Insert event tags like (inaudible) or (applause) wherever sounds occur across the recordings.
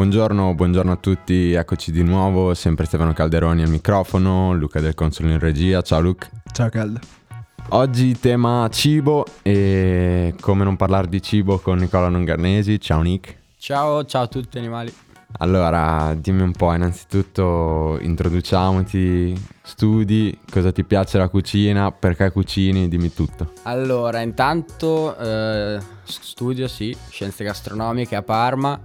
Buongiorno, buongiorno a tutti, eccoci di nuovo, sempre Stefano Calderoni al microfono, Luca del Console in regia, ciao Luca. Ciao Cal. Oggi tema cibo e come non parlare di cibo con Nicola Nongarnesi, ciao Nick. Ciao, ciao a tutti animali. Allora, dimmi un po', innanzitutto introduciamoti, studi, cosa ti piace la cucina, perché cucini, dimmi tutto. Allora, intanto eh, studio, sì, scienze gastronomiche a Parma.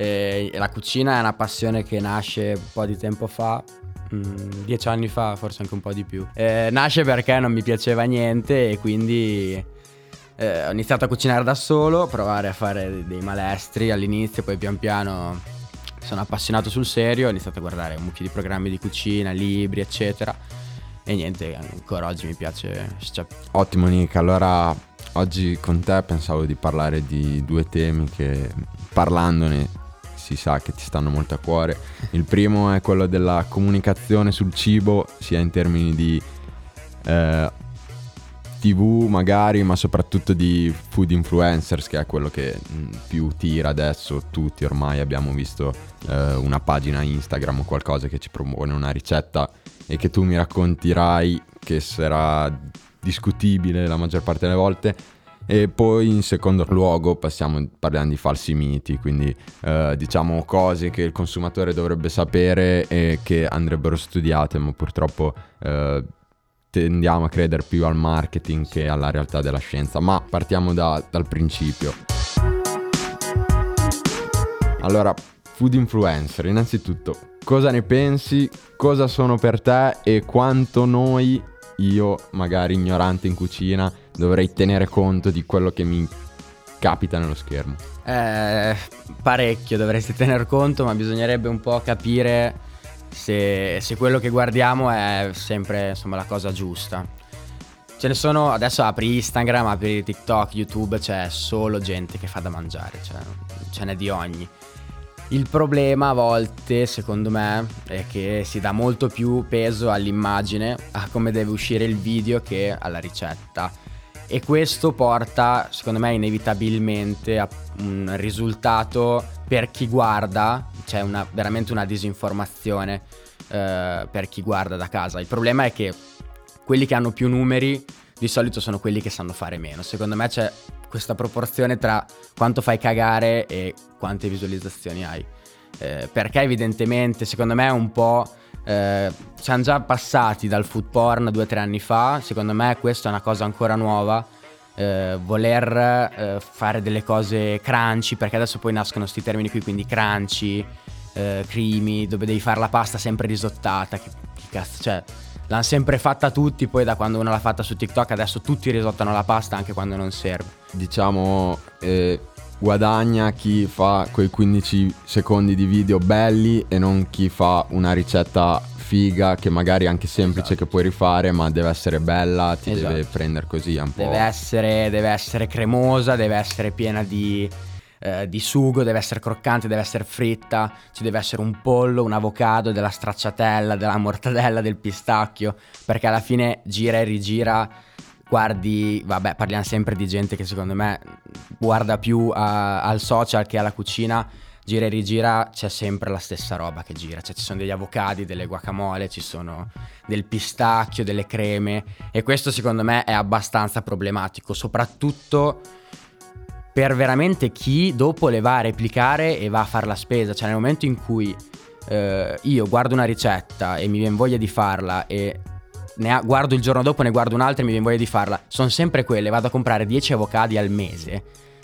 E la cucina è una passione che nasce un po' di tempo fa, mm, dieci anni fa, forse anche un po' di più. Eh, nasce perché non mi piaceva niente e quindi eh, ho iniziato a cucinare da solo, provare a fare dei malestri all'inizio, poi pian piano sono appassionato sul serio, ho iniziato a guardare un mucchio di programmi di cucina, libri, eccetera. E niente, ancora oggi mi piace. cioè, Ottimo Nick, allora oggi con te pensavo di parlare di due temi che parlandone si sa che ti stanno molto a cuore. Il primo è quello della comunicazione sul cibo, sia in termini di eh, TV magari, ma soprattutto di food influencers, che è quello che mh, più tira adesso. Tutti ormai abbiamo visto eh, una pagina Instagram o qualcosa che ci propone una ricetta e che tu mi racconterai che sarà discutibile la maggior parte delle volte. E poi in secondo luogo passiamo, parliamo di falsi miti, quindi eh, diciamo cose che il consumatore dovrebbe sapere e che andrebbero studiate, ma purtroppo eh, tendiamo a credere più al marketing che alla realtà della scienza. Ma partiamo da- dal principio. Allora, food influencer, innanzitutto, cosa ne pensi? Cosa sono per te e quanto noi, io magari ignorante in cucina, dovrei tenere conto di quello che mi capita nello schermo? Eh, parecchio dovresti tener conto, ma bisognerebbe un po' capire se, se quello che guardiamo è sempre insomma, la cosa giusta. Ce ne sono, adesso apri Instagram, apri TikTok, YouTube, c'è solo gente che fa da mangiare, cioè ce n'è di ogni. Il problema a volte, secondo me, è che si dà molto più peso all'immagine, a come deve uscire il video che alla ricetta. E questo porta, secondo me, inevitabilmente a un risultato per chi guarda, c'è una, veramente una disinformazione eh, per chi guarda da casa. Il problema è che quelli che hanno più numeri di solito sono quelli che sanno fare meno. Secondo me c'è questa proporzione tra quanto fai cagare e quante visualizzazioni hai. Eh, perché evidentemente, secondo me è un po'... Eh, siamo già passati dal food porn due o tre anni fa, secondo me questa è una cosa ancora nuova. eh, voler eh, fare delle cose crunchy, perché adesso poi nascono questi termini qui, quindi crunchy, eh, creamy, dove devi fare la pasta sempre risottata. Che, che cazzo, cioè, l'hanno sempre fatta tutti, poi da quando uno l'ha fatta su TikTok adesso tutti risottano la pasta anche quando non serve. Diciamo, eh, guadagna chi fa quei 15 secondi di video belli e non chi fa una ricetta figa che magari è anche semplice che puoi rifare ma deve essere bella, ti Esatto. deve prendere così un po'. Deve essere, deve essere cremosa, deve essere piena di, eh, di sugo, deve essere croccante, deve essere fritta, ci deve essere un pollo, un avocado, della stracciatella, della mortadella, del pistacchio, perché alla fine gira e rigira, guardi, vabbè parliamo sempre di gente che secondo me guarda più a- al social che alla cucina, gira e rigira c'è sempre la stessa roba che gira, cioè ci sono degli avocadi, delle guacamole, ci sono del pistacchio, delle creme e questo secondo me è abbastanza problematico, soprattutto per veramente chi dopo le va a replicare e va a fare la spesa, cioè nel momento in cui eh, io guardo una ricetta e mi viene voglia di farla e ne guardo il giorno dopo, ne guardo un'altra e mi viene voglia di farla, sono sempre quelle, vado a comprare 10 avocadi al mese.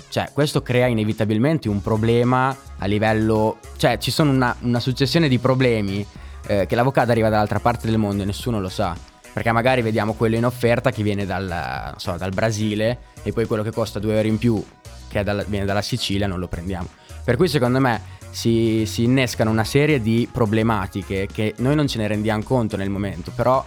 Cioè, questo crea inevitabilmente un problema a livello... Cioè, ci sono una, una successione di problemi eh, che l'avocado arriva dall'altra parte del mondo e nessuno lo sa. Perché magari vediamo quello in offerta che viene dal, so, dal Brasile e poi quello che costa 2 euro in più, che è dalla- viene dalla Sicilia, non lo prendiamo. Per cui secondo me si, si innescano una serie di problematiche che noi non ce ne rendiamo conto nel momento, però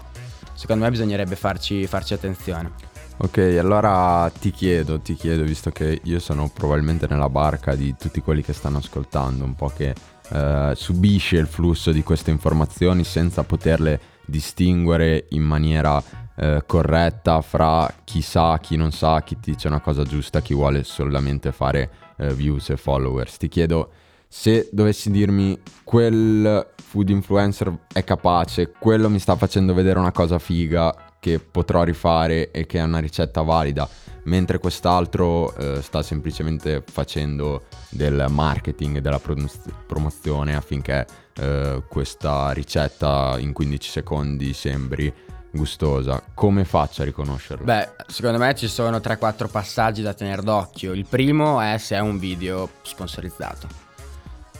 secondo me bisognerebbe farci, farci attenzione. Ok, allora ti chiedo, ti chiedo, visto che io sono probabilmente nella barca di tutti quelli che stanno ascoltando, un po' che eh, subisce il flusso di queste informazioni senza poterle distinguere in maniera eh, corretta fra chi sa, chi non sa, chi dice una cosa giusta, chi vuole solamente fare eh, views e followers. Ti chiedo se dovessi dirmi quel food influencer è capace, quello mi sta facendo vedere una cosa figa che potrò rifare e che è una ricetta valida, mentre quest'altro eh, sta semplicemente facendo del marketing e della promozione affinché eh, questa ricetta in 15 secondi sembri gustosa. Come faccio a riconoscerlo? Beh, secondo me ci sono 3-4 passaggi da tenere d'occhio. Il primo è se è un video sponsorizzato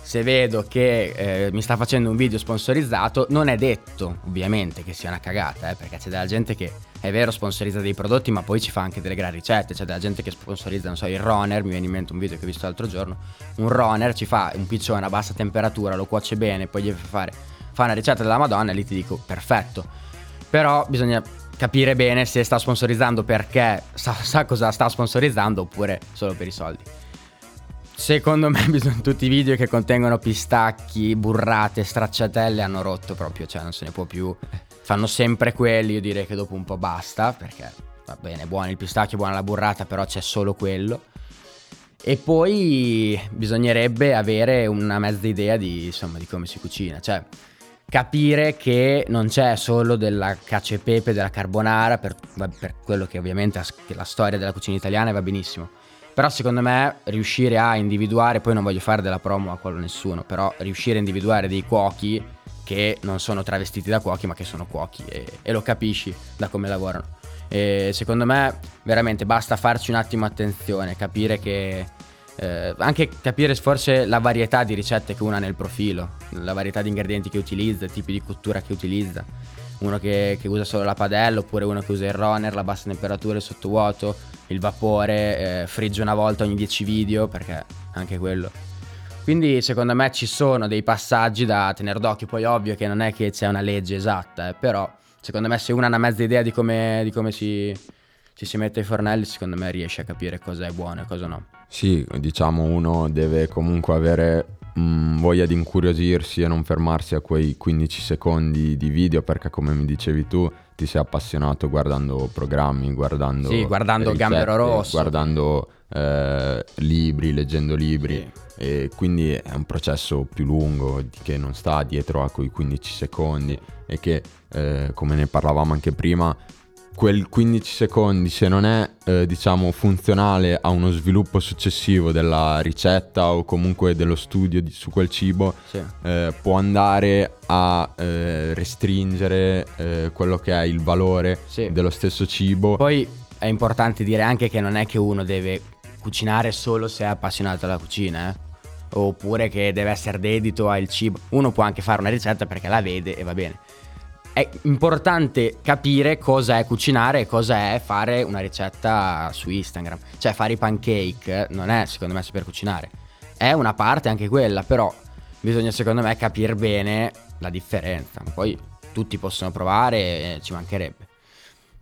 se vedo che eh, mi sta facendo un video sponsorizzato, non è detto ovviamente che sia una cagata, eh, perché c'è della gente che è vero sponsorizza dei prodotti, ma poi ci fa anche delle gran ricette. C'è della gente che sponsorizza, non so, il runner. Mi viene in mente un video che ho visto l'altro giorno. Un runner ci fa un piccione a bassa temperatura, lo cuoce bene, poi gli fa fare fa una ricetta della Madonna e lì ti dico perfetto. Però bisogna capire bene se sta sponsorizzando perché sa, sa cosa sta sponsorizzando oppure solo per i soldi. Secondo me (laughs) tutti i video che contengono pistacchi, burrate, stracciatelle hanno rotto proprio, cioè non se ne può più. Fanno sempre quelli, io direi che dopo un po' basta, perché va bene, buono il pistacchio, buona la burrata, però c'è solo quello. E poi bisognerebbe avere una mezza idea di, insomma, di come si cucina, cioè capire che non c'è solo della cacio e pepe, della carbonara, per, per quello che ovviamente la storia della cucina italiana va benissimo però secondo me riuscire a individuare, poi non voglio fare della promo a quello nessuno, però riuscire a individuare dei cuochi che non sono travestiti da cuochi ma che sono cuochi e, e lo capisci da come lavorano. E secondo me veramente basta farci un attimo attenzione, capire che... Eh, anche capire forse la varietà di ricette che uno ha nel profilo, la varietà di ingredienti che utilizza, i tipi di cottura che utilizza. Uno che, che usa solo la padella oppure uno che usa il runner, la bassa temperatura, il sottovuoto il vapore, eh, frigge una volta ogni 10 video, perché anche quello. Quindi secondo me ci sono dei passaggi da tenere d'occhio, poi ovvio che non è che c'è una legge esatta, eh, però secondo me se uno ha una mezza idea di come, di come si, ci si mette i fornelli, secondo me riesce a capire cosa è buono e cosa no. Sì, diciamo uno deve comunque avere mh, mm, voglia di incuriosirsi e non fermarsi a quei 15 secondi di video perché come mi dicevi tu ti sei appassionato guardando programmi, guardando... Sì, guardando ricette, Gambero Rosso. Guardando eh, libri, leggendo libri. Sì. E quindi è un processo più lungo che non sta dietro a quei 15 secondi e che, eh, come ne parlavamo anche prima, quel 15 secondi, se non è eh, diciamo funzionale a uno sviluppo successivo della ricetta o comunque dello studio di, su quel cibo, sì. eh, può andare a eh, restringere eh, quello che è il valore sì. dello stesso cibo. Poi è importante dire anche che non è che uno deve cucinare solo se è appassionato alla cucina, eh? oppure che deve essere dedito al cibo. Uno può anche fare una ricetta perché la vede e va bene è importante capire cosa è cucinare e cosa è fare una ricetta su Instagram. Cioè fare i pancake non è secondo me saper cucinare. È una parte anche quella, però bisogna secondo me capire bene la differenza. Poi tutti possono provare ci mancherebbe.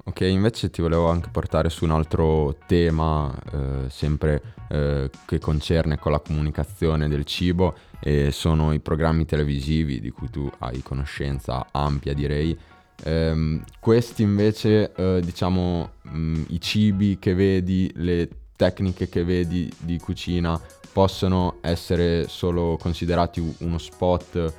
Ok, invece ti volevo anche portare su un altro tema, eh, sempre eh, che concerne con la comunicazione del cibo, e sono i programmi televisivi di cui tu hai conoscenza ampia, direi. Eh, questi invece, eh, diciamo, mh, mm, i cibi che vedi, le tecniche che vedi di cucina possono essere solo considerati uno spot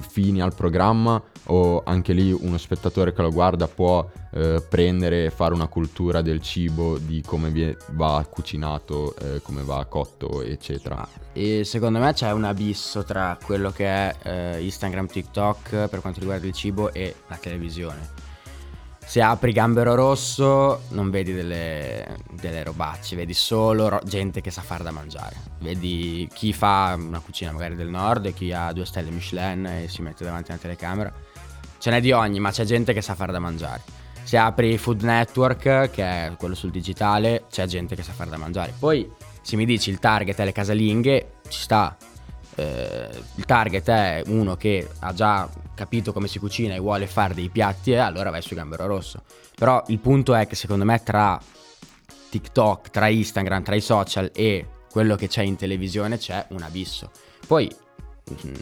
fini al programma o anche lì uno spettatore che lo guarda può eh, prendere e fare una cultura del cibo, di come va cucinato, eh, come va cotto, eccetera. E secondo me c'è un abisso tra quello che è eh, Instagram, TikTok per quanto riguarda il cibo e la televisione se apri Gambero Rosso non vedi delle, delle robacce, vedi solo ro- gente che sa fare da mangiare. Vedi chi fa una cucina magari del nord e chi ha due stelle Michelin e si mette davanti a una telecamera. Ce n'è di ogni, ma c'è gente che sa fare da mangiare. Se apri Food Network, che è quello sul digitale, c'è gente che sa fare da mangiare. Poi se mi dici il target è le casalinghe, ci sta. Eh, il target è uno che ha già capito come si cucina e vuole fare dei piatti, eh, allora vai su Gambero Rosso. Però il punto è che secondo me tra TikTok, tra Instagram, tra i social e quello che c'è in televisione c'è un abisso. Poi mm,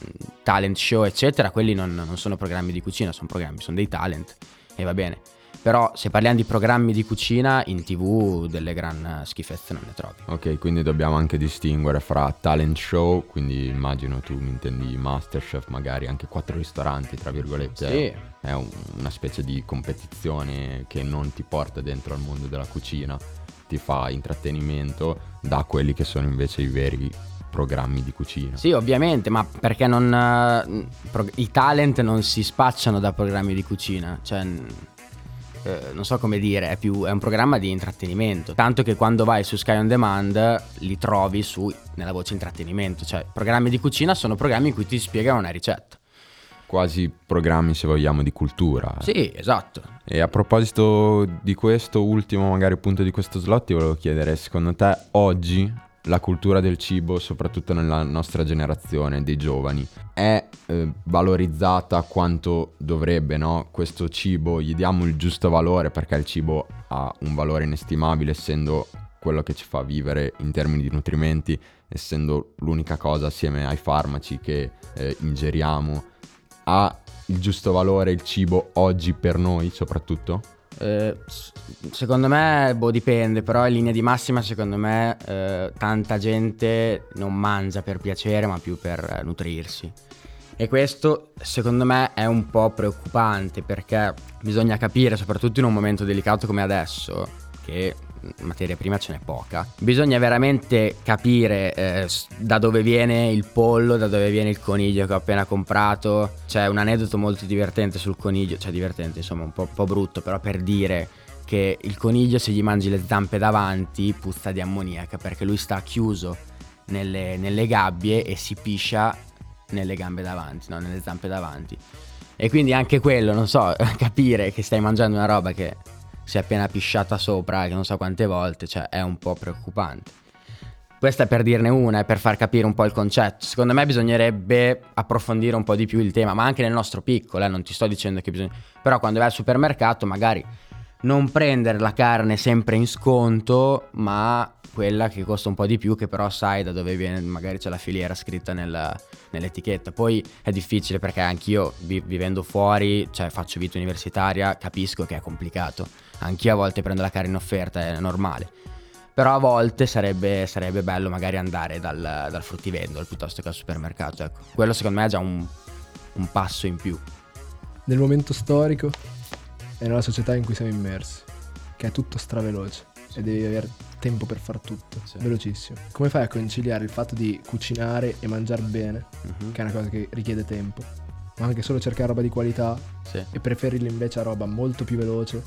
talent show eccetera, quelli non, non sono programmi di cucina, sono programmi, sono dei talent e va bene. Però se parliamo di programmi di cucina, in tv delle gran schifezze non ne trovi. Ok, quindi dobbiamo anche distinguere fra talent show, quindi immagino tu intendi Masterchef, magari anche quattro ristoranti, tra virgolette. Sì. È un- una specie di competizione che non ti porta dentro al mondo della cucina, ti fa intrattenimento da quelli che sono invece i veri programmi di cucina. Sì, ovviamente, ma perché non... eh, pro- I talent non si spacciano da programmi di cucina, cioè... eh, non so come dire, è, più, è un programma di intrattenimento. Tanto che quando vai su Sky On Demand li trovi su, nella voce intrattenimento. Cioè, programmi di cucina sono programmi in cui ti spiegano una ricetta. Quasi programmi, se vogliamo, di cultura. Sì, esatto. E a proposito di questo ultimo magari punto di questo slot, ti volevo chiedere, secondo te oggi la cultura del cibo, soprattutto nella nostra generazione dei giovani, è eh, valorizzata quanto dovrebbe, no? Questo cibo gli diamo il giusto valore perché il cibo ha un valore inestimabile essendo quello che ci fa vivere in termini di nutrimenti, essendo l'unica cosa assieme ai farmaci che eh, ingeriamo, ha il giusto valore il cibo oggi per noi soprattutto? Eh, secondo me, boh, dipende, però in linea di massima, secondo me, eh, tanta gente non mangia per piacere, ma più per eh, nutrirsi. E questo, secondo me, è un po' preoccupante perché bisogna capire, soprattutto in un momento delicato come adesso, che materia prima ce n'è poca, bisogna veramente capire eh, da dove viene il pollo, da dove viene il coniglio che ho appena comprato. C'è un aneddoto molto divertente sul coniglio, cioè divertente, insomma, un po', po' brutto, però per dire che il coniglio se gli mangi le zampe davanti puzza di ammoniaca perché lui sta chiuso nelle, nelle gabbie e si piscia nelle gambe davanti, no? nelle zampe davanti. E quindi anche quello, non so, (laughs) capire che stai mangiando una roba che si è appena pisciata sopra, che non so quante volte, cioè è un po' preoccupante. Questa è per dirne una, è per far capire un po' il concetto. Secondo me bisognerebbe approfondire un po' di più il tema, ma anche nel nostro piccolo, eh, non ti sto dicendo che bisogna... Però quando vai al supermercato magari non prendere la carne sempre in sconto, ma quella che costa un po' di più, che però sai da dove viene, magari c'è la filiera scritta nella- nell'etichetta. Poi è difficile perché anch'io vi- vivendo fuori, cioè faccio vita universitaria, capisco che è complicato. Anch'io a volte prendo la carne in offerta, è normale. Però a volte sarebbe, sarebbe bello magari andare dal, dal fruttivendolo piuttosto che al supermercato. Ecco. Quello secondo me è già un, un passo in più. Nel momento storico e nella società in cui siamo immersi, che è tutto straveloce e devi avere tempo per far tutto, Sì. velocissimo. Come fai a conciliare il fatto di cucinare e mangiare bene, Mhm. che è una cosa che richiede tempo, ma anche solo cercare roba di qualità Sì. e preferirli invece a roba molto più veloce,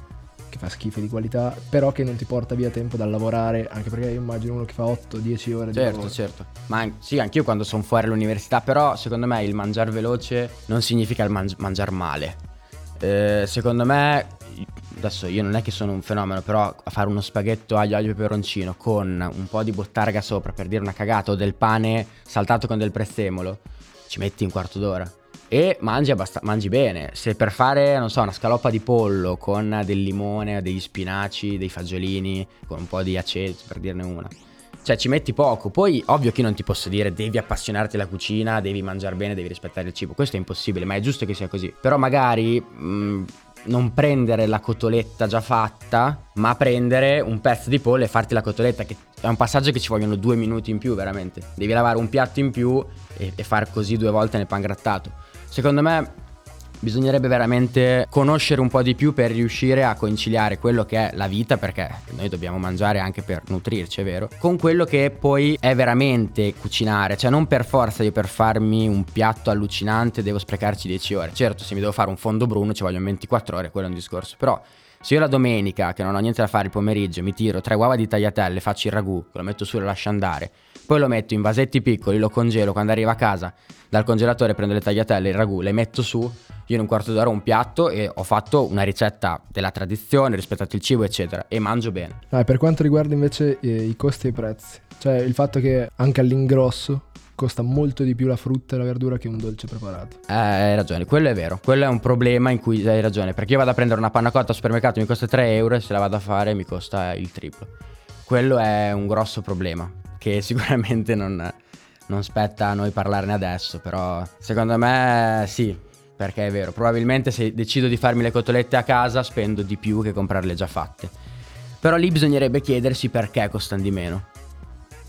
che fa schifo di qualità, però che non ti porta via tempo dal lavorare, anche perché io immagino uno che fa 8-10 ore di Certo, lavoro. certo. Ma an- sì, anch'io quando sono fuori all'università, però secondo me il mangiare veloce non significa il mangi- mangiare male. Eh, secondo me, adesso io non è che sono un fenomeno, però a fare uno spaghetto aglio, aglio e peperoncino con un po' di bottarga sopra per dire una cagata o del pane saltato con del prezzemolo, ci metti un quarto d'ora. E mangi, abbast- mangi bene. Se per fare, non so, una scaloppa di pollo con del limone, degli spinaci, dei fagiolini, con un po' di aceto, per dirne una. Cioè, ci metti poco. Poi, ovvio che io non ti posso dire devi appassionarti alla cucina, devi mangiare bene, devi rispettare il cibo. Questo è impossibile, ma è giusto che sia così. Però magari mh, non prendere la cotoletta già fatta, ma prendere un pezzo di pollo e farti la cotoletta, che è un passaggio che ci vogliono due minuti in più, veramente. Devi lavare un piatto in più e, e far così due volte nel pangrattato. Secondo me bisognerebbe veramente conoscere un po' di più per riuscire a conciliare quello che è la vita, perché noi dobbiamo mangiare anche per nutrirci, è vero, con quello che poi è veramente cucinare, cioè non per forza io per farmi un piatto allucinante devo sprecarci 10 ore. Certo, se mi devo fare un fondo bruno ci vogliono 24 ore, quello è un discorso, però se io la domenica, che non ho niente da fare il pomeriggio, mi tiro tre uova di tagliatelle, faccio il ragù, lo metto su e lo lascio andare, poi lo metto in vasetti piccoli, lo congelo, quando arrivo a casa dal congelatore prendo le tagliatelle, il ragù, le metto su, io in un quarto d'ora ho un piatto e ho fatto una ricetta della tradizione, rispettato il cibo, eccetera, e mangio bene. Ah, per quanto riguarda invece eh, i costi e i prezzi, cioè il fatto che anche all'ingrosso costa molto di più la frutta e la verdura che un dolce preparato. Eh, hai ragione, quello è vero. Quello è un problema in cui hai ragione. Perché io vado a prendere una panna cotta al supermercato, mi costa 3 euro e se la vado a fare mi costa il triplo. Quello è un grosso problema che (laughs) sicuramente non, non spetta a noi parlarne adesso, però secondo me sì, perché è vero. Probabilmente se decido di farmi le cotolette a casa spendo di più che comprarle già fatte. Però lì bisognerebbe chiedersi perché costano di meno.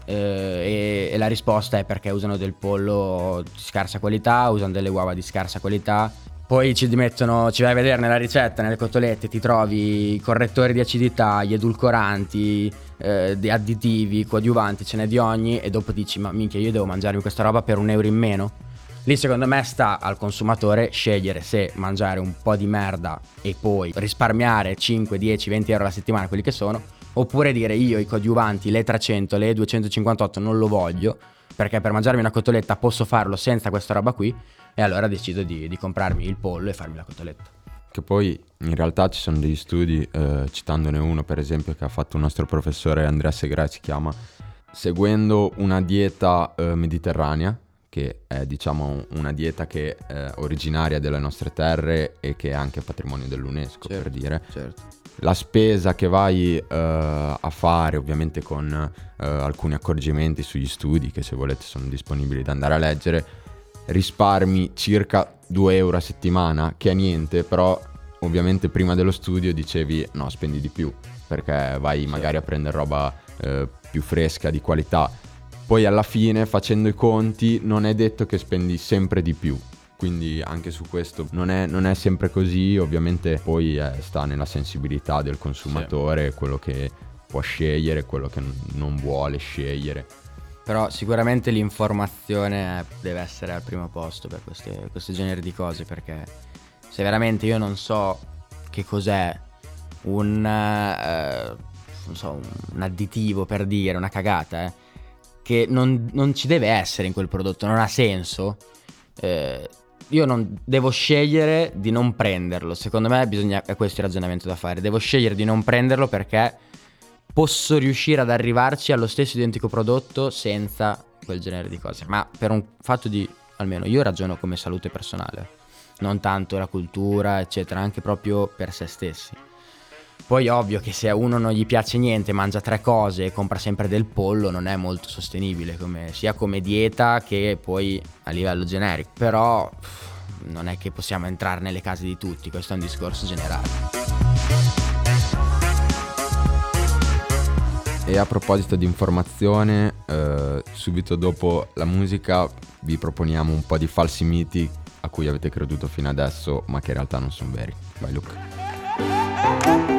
Eh, e, e, la risposta è perché usano del pollo di scarsa qualità, usano delle uova di scarsa qualità. Poi ci mettono, ci vai a vedere nella ricetta, nelle cotolette, ti trovi i correttori di acidità, gli edulcoranti, eh, di additivi, coadiuvanti, ce n'è di ogni e dopo dici ma minchia io devo mangiarmi questa roba per un euro in meno. Lì secondo me sta al consumatore scegliere se mangiare un po' di merda e poi risparmiare 5, 10, 20 euro alla settimana, quelli che sono, Oppure dire io i coadiuvanti, le 300, le 258 non lo voglio, perché per mangiarmi una cotoletta posso farlo senza questa roba qui, e allora decido di, di comprarmi il pollo e farmi la cotoletta. Che poi in realtà ci sono degli studi, eh, citandone uno per esempio che ha fatto il nostro professore Andrea Segre, si chiama, seguendo una dieta eh, mediterranea, che è diciamo una dieta che è originaria delle nostre terre e che è anche patrimonio dell'UNESCO certo, per dire. Certo la spesa che vai uh, a fare, ovviamente con uh, alcuni accorgimenti sugli studi che se volete sono disponibili da andare a leggere, risparmi circa 2 euro a settimana, che è niente, però ovviamente prima dello studio dicevi no, spendi di più, perché vai magari a prendere roba uh, più fresca, di qualità. Poi alla fine, facendo i conti, non è detto che spendi sempre di più quindi anche su questo non è, non è sempre così, ovviamente poi è, sta nella sensibilità del consumatore, sì. quello che può scegliere, quello che non vuole scegliere. Però sicuramente l'informazione deve essere al primo posto per queste, questo genere di cose, perché se veramente io non so che cos'è un, eh, so, un additivo per dire, una cagata, eh, che non, non, ci deve essere in quel prodotto, non ha senso, eh, io non devo scegliere di non prenderlo. Secondo me bisogna, è questo il ragionamento da fare. Devo scegliere di non prenderlo perché posso riuscire ad arrivarci allo stesso identico prodotto senza quel genere di cose. Ma per un fatto di, almeno io ragiono come salute personale, non tanto la cultura, eccetera, anche proprio per se stessi. Poi ovvio che se a uno non gli piace niente, mangia tre cose e compra sempre del pollo, non è molto sostenibile, come, sia come dieta che poi a livello generico. Però non è che possiamo entrare nelle case di tutti, questo è un discorso generale. E a proposito di informazione, eh, subito dopo la musica vi proponiamo un po' di falsi miti a cui avete creduto fino adesso, ma che in realtà non sono veri. Vai Luca.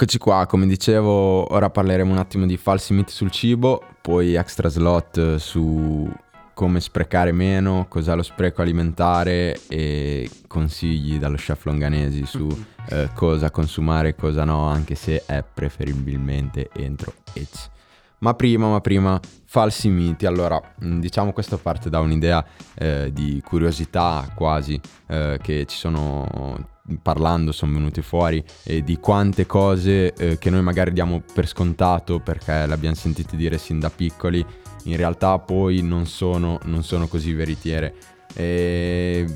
Eccoci qua, come dicevo, ora parleremo un attimo di falsi miti sul cibo, poi extra slot su come sprecare meno, cos'è lo spreco alimentare e consigli dallo chef Longanesi su (laughs) eh, cosa consumare e cosa no, anche se è preferibilmente entro EC. Ma prima, ma prima, falsi miti. Allora, mm, diciamo questo parte da un'idea eh, di curiosità quasi eh, che ci sono parlando sono venuti fuori e di quante cose eh, che noi magari diamo per scontato perché le abbiamo sentite dire sin da piccoli, in realtà poi non sono, non sono così veritiere. E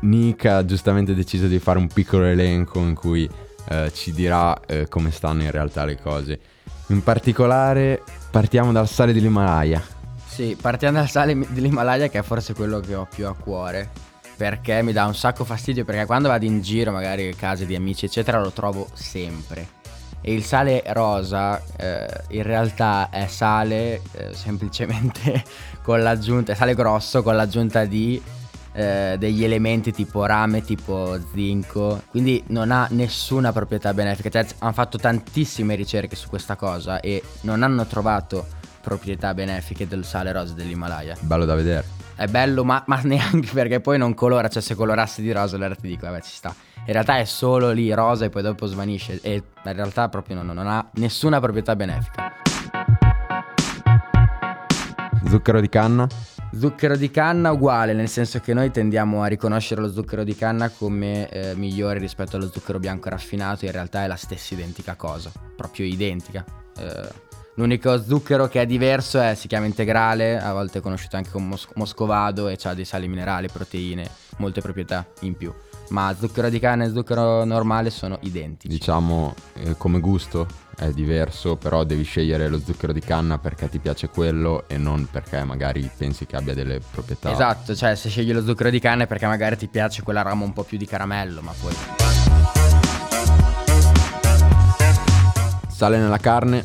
Nick ha giustamente deciso di fare un piccolo elenco in cui eh, ci dirà eh, come stanno in realtà le cose. In particolare partiamo dal sale dell'Himalaya. Sì, partiamo dal sale dell'Himalaya che è forse quello che ho più a cuore perché mi dà un sacco fastidio perché quando vado in giro, magari a case di amici, eccetera, lo trovo sempre. E il sale rosa eh, in realtà è sale eh, semplicemente (laughs) con l'aggiunta, è sale grosso con l'aggiunta di eh, degli elementi tipo rame, tipo zinco, quindi non ha nessuna proprietà benefica. Cioè, hanno fatto tantissime ricerche su questa cosa e non hanno trovato proprietà benefiche del sale rosa dell'Himalaya. Bello da vedere è bello, ma, ma, (laughs) neanche perché poi non colora. Cioè, se colorasse di rosa, allora ti dico, vabbè, ci sta. In realtà è solo lì rosa e poi dopo svanisce. E in realtà proprio non, non ha nessuna proprietà benefica. Zucchero di canna? Zucchero di canna uguale, nel senso che noi tendiamo a riconoscere lo zucchero di canna come eh, migliore rispetto allo zucchero bianco raffinato, in realtà è la stessa identica cosa, proprio identica. Eh, L'unico zucchero che è diverso è, si chiama integrale, a volte è conosciuto anche come mos- moscovado e ha dei sali minerali, proteine, molte proprietà in più. Ma zucchero di canna e zucchero normale sono identici. Diciamo eh, come gusto è diverso, però devi scegliere lo zucchero di canna perché ti piace quello e non perché magari pensi che abbia delle proprietà. Esatto, cioè se scegli lo zucchero di canna è perché magari ti piace quella rama un po' più di caramello, ma poi... Sale nella carne,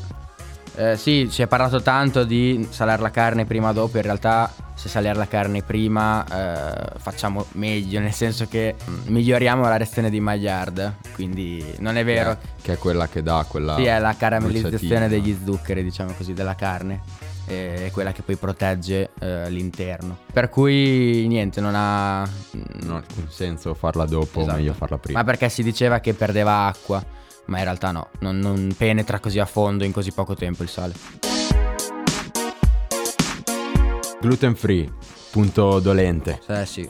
Eh, sì, si è parlato tanto di salare la carne prima o dopo, in realtà se salare la carne prima eh, facciamo meglio, nel senso che mm, miglioriamo la reazione di Maillard, quindi non è vero. che è, che è quella che dà quella Sì, è la caramellizzazione degli zuccheri, diciamo così, della carne. È quella che poi protegge eh, l'interno. Per cui niente, non ha. Non ha alcun senso farla dopo, Esatto. meglio farla prima. Ma perché si diceva che perdeva acqua. Ma in realtà no, non, non penetra così a fondo in così poco tempo il sale. Gluten free, punto dolente. Eh sì.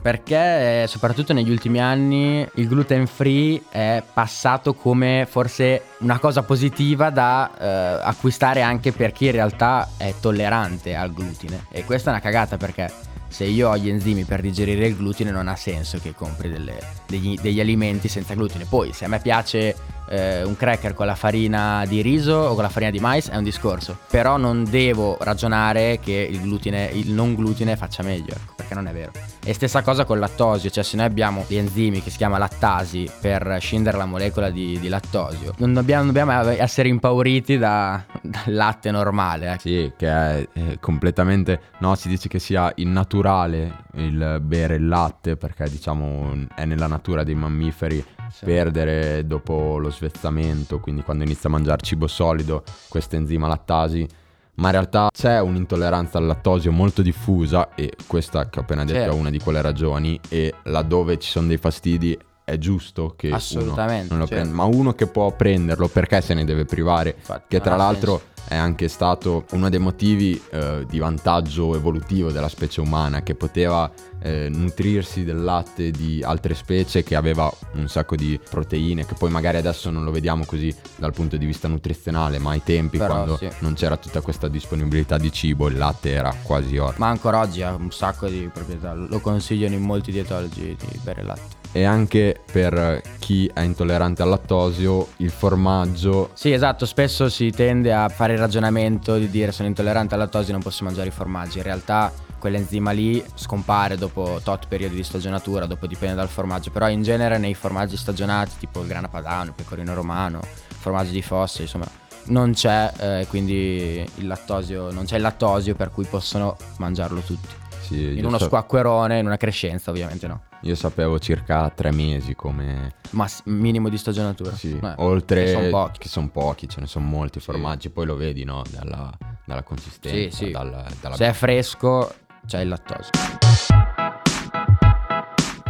Perché eh, soprattutto negli ultimi anni il gluten free è passato come forse una cosa positiva da eh, acquistare anche per chi in realtà è tollerante al glutine. E questa è una cagata perché se io ho gli enzimi per digerire il glutine non ha senso che compri delle- degli, degli alimenti senza glutine. Poi se a me piace eh, un cracker con la farina di riso o con la farina di mais è un discorso. Però non devo ragionare che il glutine, il non glutine faccia meglio, ecco, perché non è vero. E stessa cosa con il lattosio, cioè se noi abbiamo gli enzimi che si chiama lattasi per scindere la molecola di, di lattosio, non dobbiamo, dobbiamo essere impauriti da- dal latte normale. ecco. Sì, che è eh, completamente... No, si dice che sia innaturale il bere il latte perché diciamo è nella natura dei mammiferi Sì. perdere dopo lo svezzamento, quindi quando inizia a mangiare cibo solido, questo enzima lattasi. Ma in realtà c'è un'intolleranza al lattosio molto diffusa e questa che ho appena detto Certo. è una di quelle ragioni e laddove ci sono dei fastidi è giusto che Assolutamente, uno certo. prenda, ma uno che può prenderlo perché se ne deve privare, Infatti, che tra l'altro senso. è anche stato uno dei motivi eh, di vantaggio evolutivo della specie umana che poteva eh, nutrirsi del latte di altre specie che aveva un sacco di proteine che poi magari adesso non lo vediamo così dal punto di vista nutrizionale ma ai tempi Però quando sì. non c'era tutta questa disponibilità di cibo il latte era quasi oro Ma ancora oggi ha un sacco di proprietà, lo consigliano in molti dietologi di bere latte. E anche per chi è intollerante al lattosio il formaggio Sì, esatto, spesso si tende a fare il ragionamento di dire sono intollerante al lattosio non posso mangiare i formaggi. In realtà quell'enzima lì scompare dopo tot periodi di stagionatura, dopo dipende dal formaggio, però in genere nei formaggi stagionati tipo il grana padano, il pecorino romano, formaggi di fosse, insomma, non c'è eh, quindi il lattosio, non c'è il lattosio per cui possono mangiarlo tutti. sì, In uno so- squacquerone, in una crescenza ovviamente no. Io sapevo circa tre mesi come Ma minimo di stagionatura. Sì, Eh, oltre che son pochi. sono pochi, ce ne sono molti formaggi, poi lo vedi, no? Dalla, dalla consistenza, Sì, sì. dal- dalla Se è fresco c'è il lattosio.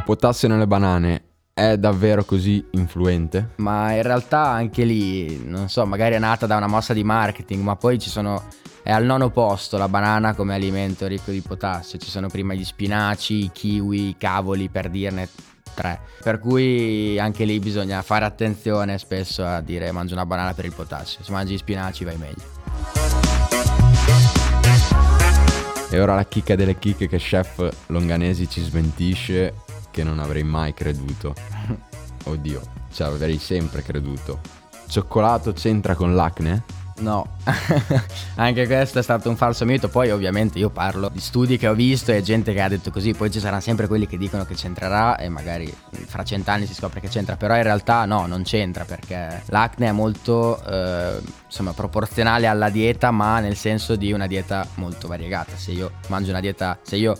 potassio nelle banane è davvero così influente? Ma in realtà anche lì, non so, magari è nata da una mossa di marketing, ma poi ci sono. È al nono posto la banana come alimento ricco di potassio. Ci sono prima gli spinaci, i kiwi, i cavoli, per dirne tre. Per cui anche lì bisogna fare attenzione spesso a dire mangio una banana per il potassio. Se mangi gli spinaci vai meglio. E ora la chicca delle chicche che chef Longanesi ci smentisce che non avrei mai creduto. (laughs) Oddio, cioè avrei sempre creduto. Cioccolato c'entra con l'acne? No, (laughs) anche questo è stato un falso mito. Poi, ovviamente, io parlo di studi che ho visto e gente che ha detto così. Poi ci saranno sempre quelli che dicono che c'entrerà e magari fra cent'anni si scopre che c'entra. Però in realtà no, non c'entra perché l'acne è molto eh, insomma proporzionale alla dieta, ma nel senso di una dieta molto variegata. Se io mangio una dieta, se io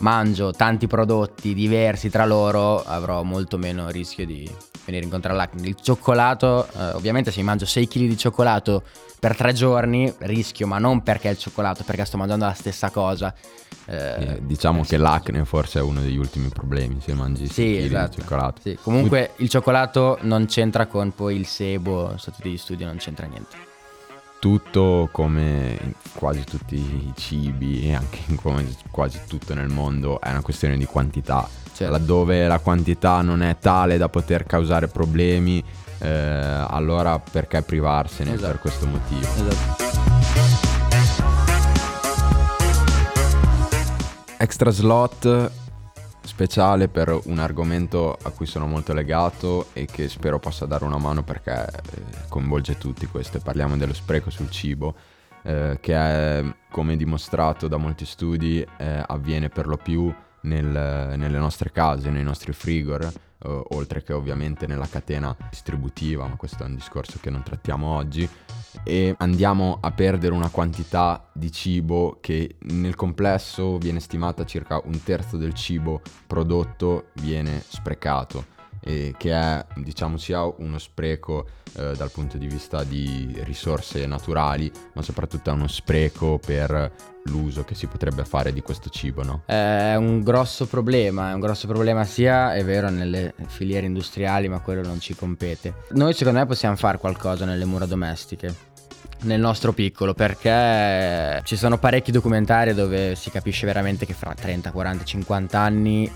mangio tanti prodotti diversi tra loro, avrò molto meno rischio di venire incontro all'acne. Il cioccolato, eh, ovviamente se mi mangio 6 kg di cioccolato per tre giorni, rischio, ma non perché è il cioccolato, perché sto mangiando la stessa cosa. Eh, Eh, diciamo eh, che l'acne forse è uno degli ultimi problemi se mangi Sì, esatto. di cioccolato. Sì, Comunque il cioccolato non c'entra con poi il sebo, sono tutti gli studi, non c'entra niente. Tutto come in quasi tutti i cibi e anche come quasi tutto nel mondo è una questione di quantità. Certo. Laddove la quantità non è tale da poter causare problemi, eh, allora perché privarsene Esatto. per questo motivo? Esatto. Extra slot speciale per un argomento a cui sono molto legato e che spero possa dare una mano perché eh, coinvolge tutti questo. Parliamo dello spreco sul cibo, eh, che è, come dimostrato da molti studi, eh, avviene per lo più nel- nelle nostre case, nei nostri frigor, eh, oltre che ovviamente nella catena distributiva, ma questo è un discorso che non trattiamo oggi e andiamo a perdere una quantità di cibo che nel complesso viene stimata circa un terzo del cibo prodotto viene sprecato e che è diciamo sia uno spreco eh, dal punto di vista di risorse naturali ma soprattutto è uno spreco per l'uso che si potrebbe fare di questo cibo no? È un grosso problema, è un grosso problema sia, è vero, nelle filiere industriali, ma quello non ci compete. Noi secondo me possiamo fare qualcosa nelle mura domestiche, nel nostro piccolo, perché ci sono parecchi documentari dove si capisce veramente che fra 30, 40, 50 anni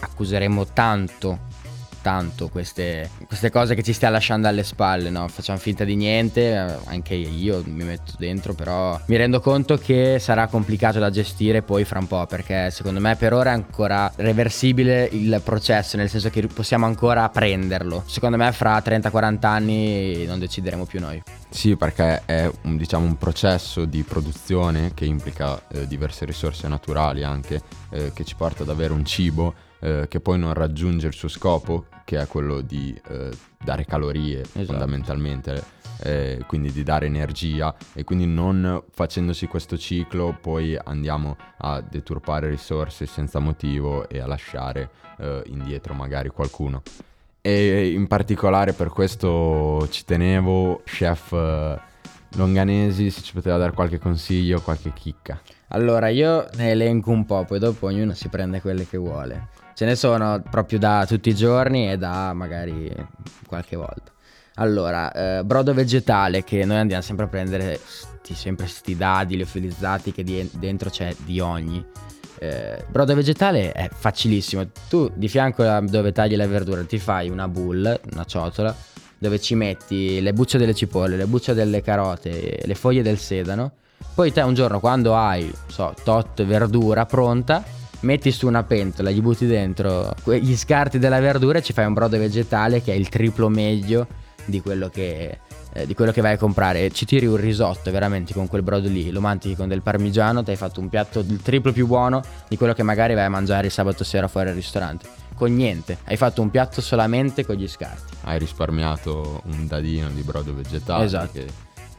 accuseremo tanto tanto queste, queste cose che ci stia lasciando alle spalle, no? Facciamo finta di niente, anche io mi metto dentro, però mi rendo conto che sarà complicato da gestire poi fra un po', perché secondo me per ora è ancora reversibile il processo, nel senso che possiamo ancora prenderlo. Secondo me fra 30-40 anni non decideremo più noi. Sì, perché è un, diciamo, un processo di produzione che implica eh, diverse risorse naturali anche, eh, che ci porta ad avere un cibo eh, che poi non raggiunge il suo scopo, che è quello di eh, dare calorie Esatto. fondamentalmente, eh, quindi di dare energia e quindi non facendosi questo ciclo poi andiamo a deturpare risorse senza motivo e a lasciare eh, indietro magari qualcuno. E in particolare per questo ci tenevo, chef eh, Longanesi, se ci poteva dare qualche consiglio, qualche chicca. Allora, io ne elenco un po', poi dopo ognuno si prende quelle che vuole. Ce ne sono proprio da tutti i giorni e da magari qualche volta. Allora, eh, brodo vegetale che noi andiamo sempre a prendere sti, sempre sti dadi liofilizzati che di- dentro c'è di ogni. Eh, brodo vegetale è facilissimo. Tu di fianco a dove tagli la verdura ti fai una bowl, una ciotola, dove ci metti le bucce delle cipolle, le bucce delle carote, le foglie del sedano. Poi te un giorno quando hai, so, tot verdura pronta, metti su una pentola, gli butti dentro gli scarti della verdura e ci fai un brodo vegetale che è il triplo meglio di quello che, eh, di quello che vai a comprare. Ci tiri un risotto veramente con quel brodo lì, lo mantichi con del parmigiano, ti hai fatto un piatto il triplo più buono di quello che magari vai a mangiare il sabato sera fuori al ristorante. Con niente, hai fatto un piatto solamente con gli scarti. Hai risparmiato un dadino di brodo vegetale Esatto. che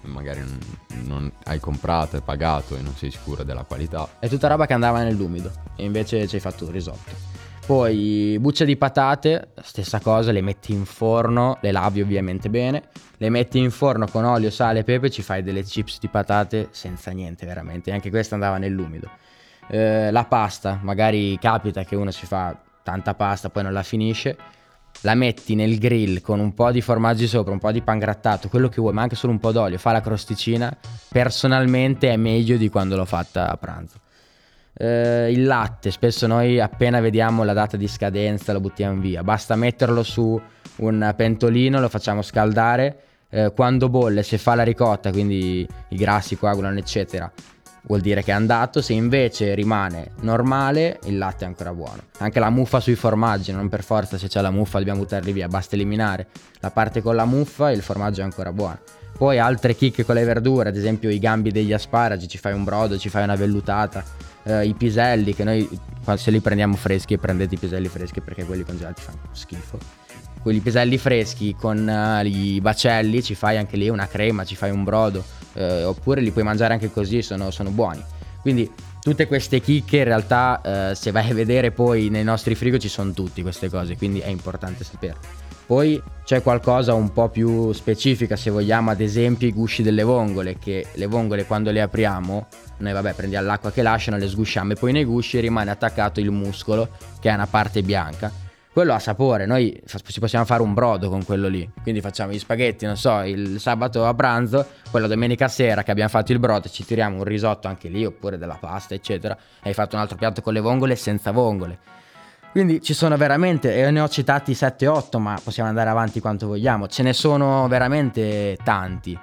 magari non, non hai comprato e pagato e non sei sicuro della qualità. È tutta roba che andava nell'umido e invece ci hai fatto un risotto. Poi bucce di patate, stessa cosa, le metti in forno, le lavi ovviamente bene, le metti in forno con olio, sale e pepe, ci fai delle chips di patate senza niente veramente, anche questa andava nell'umido. Eh, la pasta, magari capita che uno si fa tanta pasta poi non la finisce, la metti nel grill con un po' di formaggi sopra, un po' di pan grattato, quello che vuoi, ma anche solo un po' d'olio, fa la crosticina, personalmente è meglio di quando l'ho fatta a pranzo. Eh, il latte, spesso noi appena vediamo la data di scadenza lo buttiamo via, basta metterlo su un pentolino, lo facciamo scaldare, eh, quando bolle, se fa la ricotta, quindi i grassi coagulano eccetera, vuol dire che è andato, se invece rimane normale il latte è ancora buono. Anche la muffa sui formaggi, non per forza se c'è la muffa dobbiamo buttarli via, basta eliminare la parte con la muffa e il formaggio è ancora buono. Poi altre chicche con le verdure, ad esempio i gambi degli asparagi, ci fai un brodo, ci fai una vellutata, eh, i piselli che noi se li prendiamo freschi prendete i piselli freschi perché quelli congelati fanno schifo. Quelli piselli freschi con eh, i bacelli ci fai anche lì una crema, ci fai un brodo, eh, oppure li puoi mangiare anche così, sono, sono buoni. Quindi tutte queste chicche in realtà eh, se vai a vedere poi nei nostri frigo ci sono tutte queste cose, quindi è importante saperlo. Poi c'è qualcosa un po' più specifica, se vogliamo, ad esempio i gusci delle vongole, che le vongole quando le apriamo, noi vabbè prendiamo l'acqua che lasciano, le sgusciamo e poi nei gusci rimane attaccato il muscolo, che è una parte bianca. Quello ha sapore, noi ci possiamo fare un brodo con quello lì, quindi facciamo gli spaghetti, non so, il sabato a pranzo, poi la domenica sera che abbiamo fatto il brodo ci tiriamo un risotto anche lì, oppure della pasta, eccetera, hai fatto un altro piatto con le vongole senza vongole. Quindi ci sono veramente, e ne ho citati 7-8, ma possiamo andare avanti quanto vogliamo, ce ne sono veramente tanti.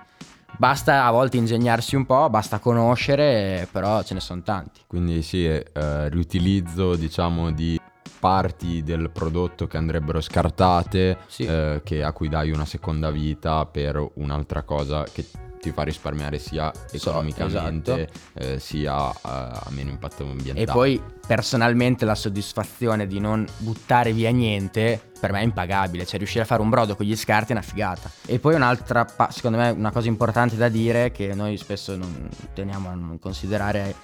Basta a volte ingegnarsi un po', basta conoscere, però ce ne sono tanti. Quindi sì, eh, riutilizzo diciamo di parti del prodotto che andrebbero scartate, Sì. eh, che a cui dai una seconda vita per un'altra cosa che ti fa risparmiare sia economicamente eh, sia eh, a meno impatto ambientale. E poi personalmente la soddisfazione di non buttare via niente per me è impagabile, cioè riuscire a fare un brodo con gli scarti è una figata. E poi un'altra, secondo me una cosa importante da dire che noi spesso non teniamo a non considerare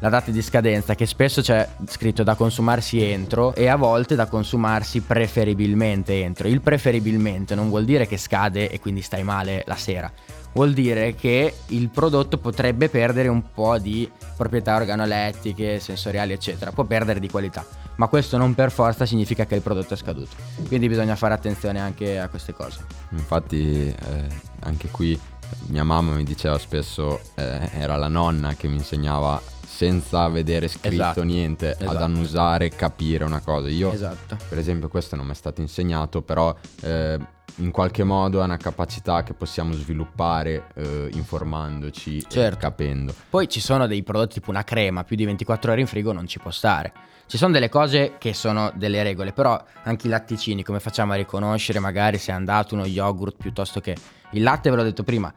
la data di scadenza che spesso c'è scritto da consumarsi entro e a volte da consumarsi preferibilmente entro. Il preferibilmente non vuol dire che scade e quindi stai male la sera. Vuol dire che il prodotto potrebbe perdere un po' di proprietà organolettiche, sensoriali, eccetera. Può perdere di qualità, ma questo non per forza significa che il prodotto è scaduto. Quindi bisogna fare attenzione anche a queste cose. Infatti eh, anche qui mia mamma mi diceva spesso, eh, era la nonna che mi insegnava senza vedere scritto Esatto, niente ad esatto. annusare, capire una cosa. Io Esatto. per esempio questo non mi è stato insegnato, però eh, in qualche modo è una capacità che possiamo sviluppare eh, informandoci e Certo. capendo. Poi ci sono dei prodotti tipo una crema, più di 24 ore in frigo non ci può stare. Ci sono delle cose che sono delle regole, però anche i latticini, come facciamo a riconoscere magari se è andato uno yogurt piuttosto che... Il latte ve l'ho detto prima,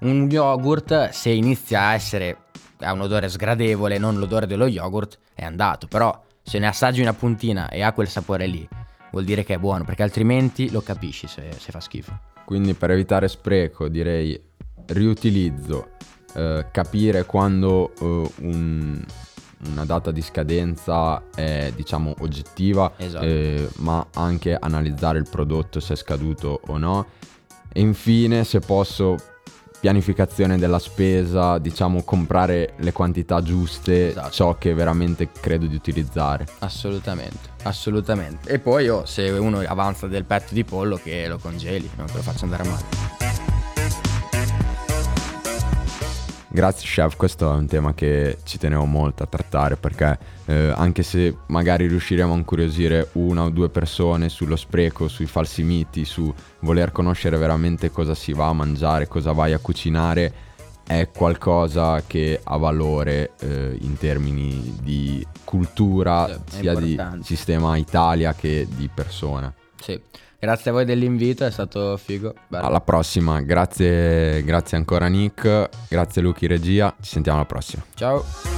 un yogurt se inizia a essere... ha un odore sgradevole, non l'odore dello yogurt, è andato. Però se ne assaggi una puntina e ha quel sapore lì, vuol dire che è buono, perché altrimenti lo capisci se, se fa schifo. Quindi per evitare spreco direi riutilizzo, eh, capire quando eh, un- una data di scadenza è diciamo oggettiva, Esatto. eh, ma anche analizzare il prodotto se è scaduto o no. E infine se posso pianificazione della spesa, diciamo comprare le quantità giuste, Esatto. ciò che veramente credo di utilizzare. Assolutamente, assolutamente. E poi oh, se uno avanza del petto di pollo che lo congeli, non che lo faccia andare male. Grazie chef, questo è un tema che ci tenevo molto a trattare perché eh, anche se magari riusciremo a incuriosire una o due persone sullo spreco, sui falsi miti, su voler conoscere veramente cosa si va a mangiare, cosa vai a cucinare, è qualcosa che ha valore eh, in termini di cultura, Sì, sia di sistema Italia che di persona. Sì. Grazie a voi dell'invito, è stato figo. Bello. Alla prossima, grazie, grazie ancora Nick, grazie Luchi Regia, ci sentiamo alla prossima. Ciao.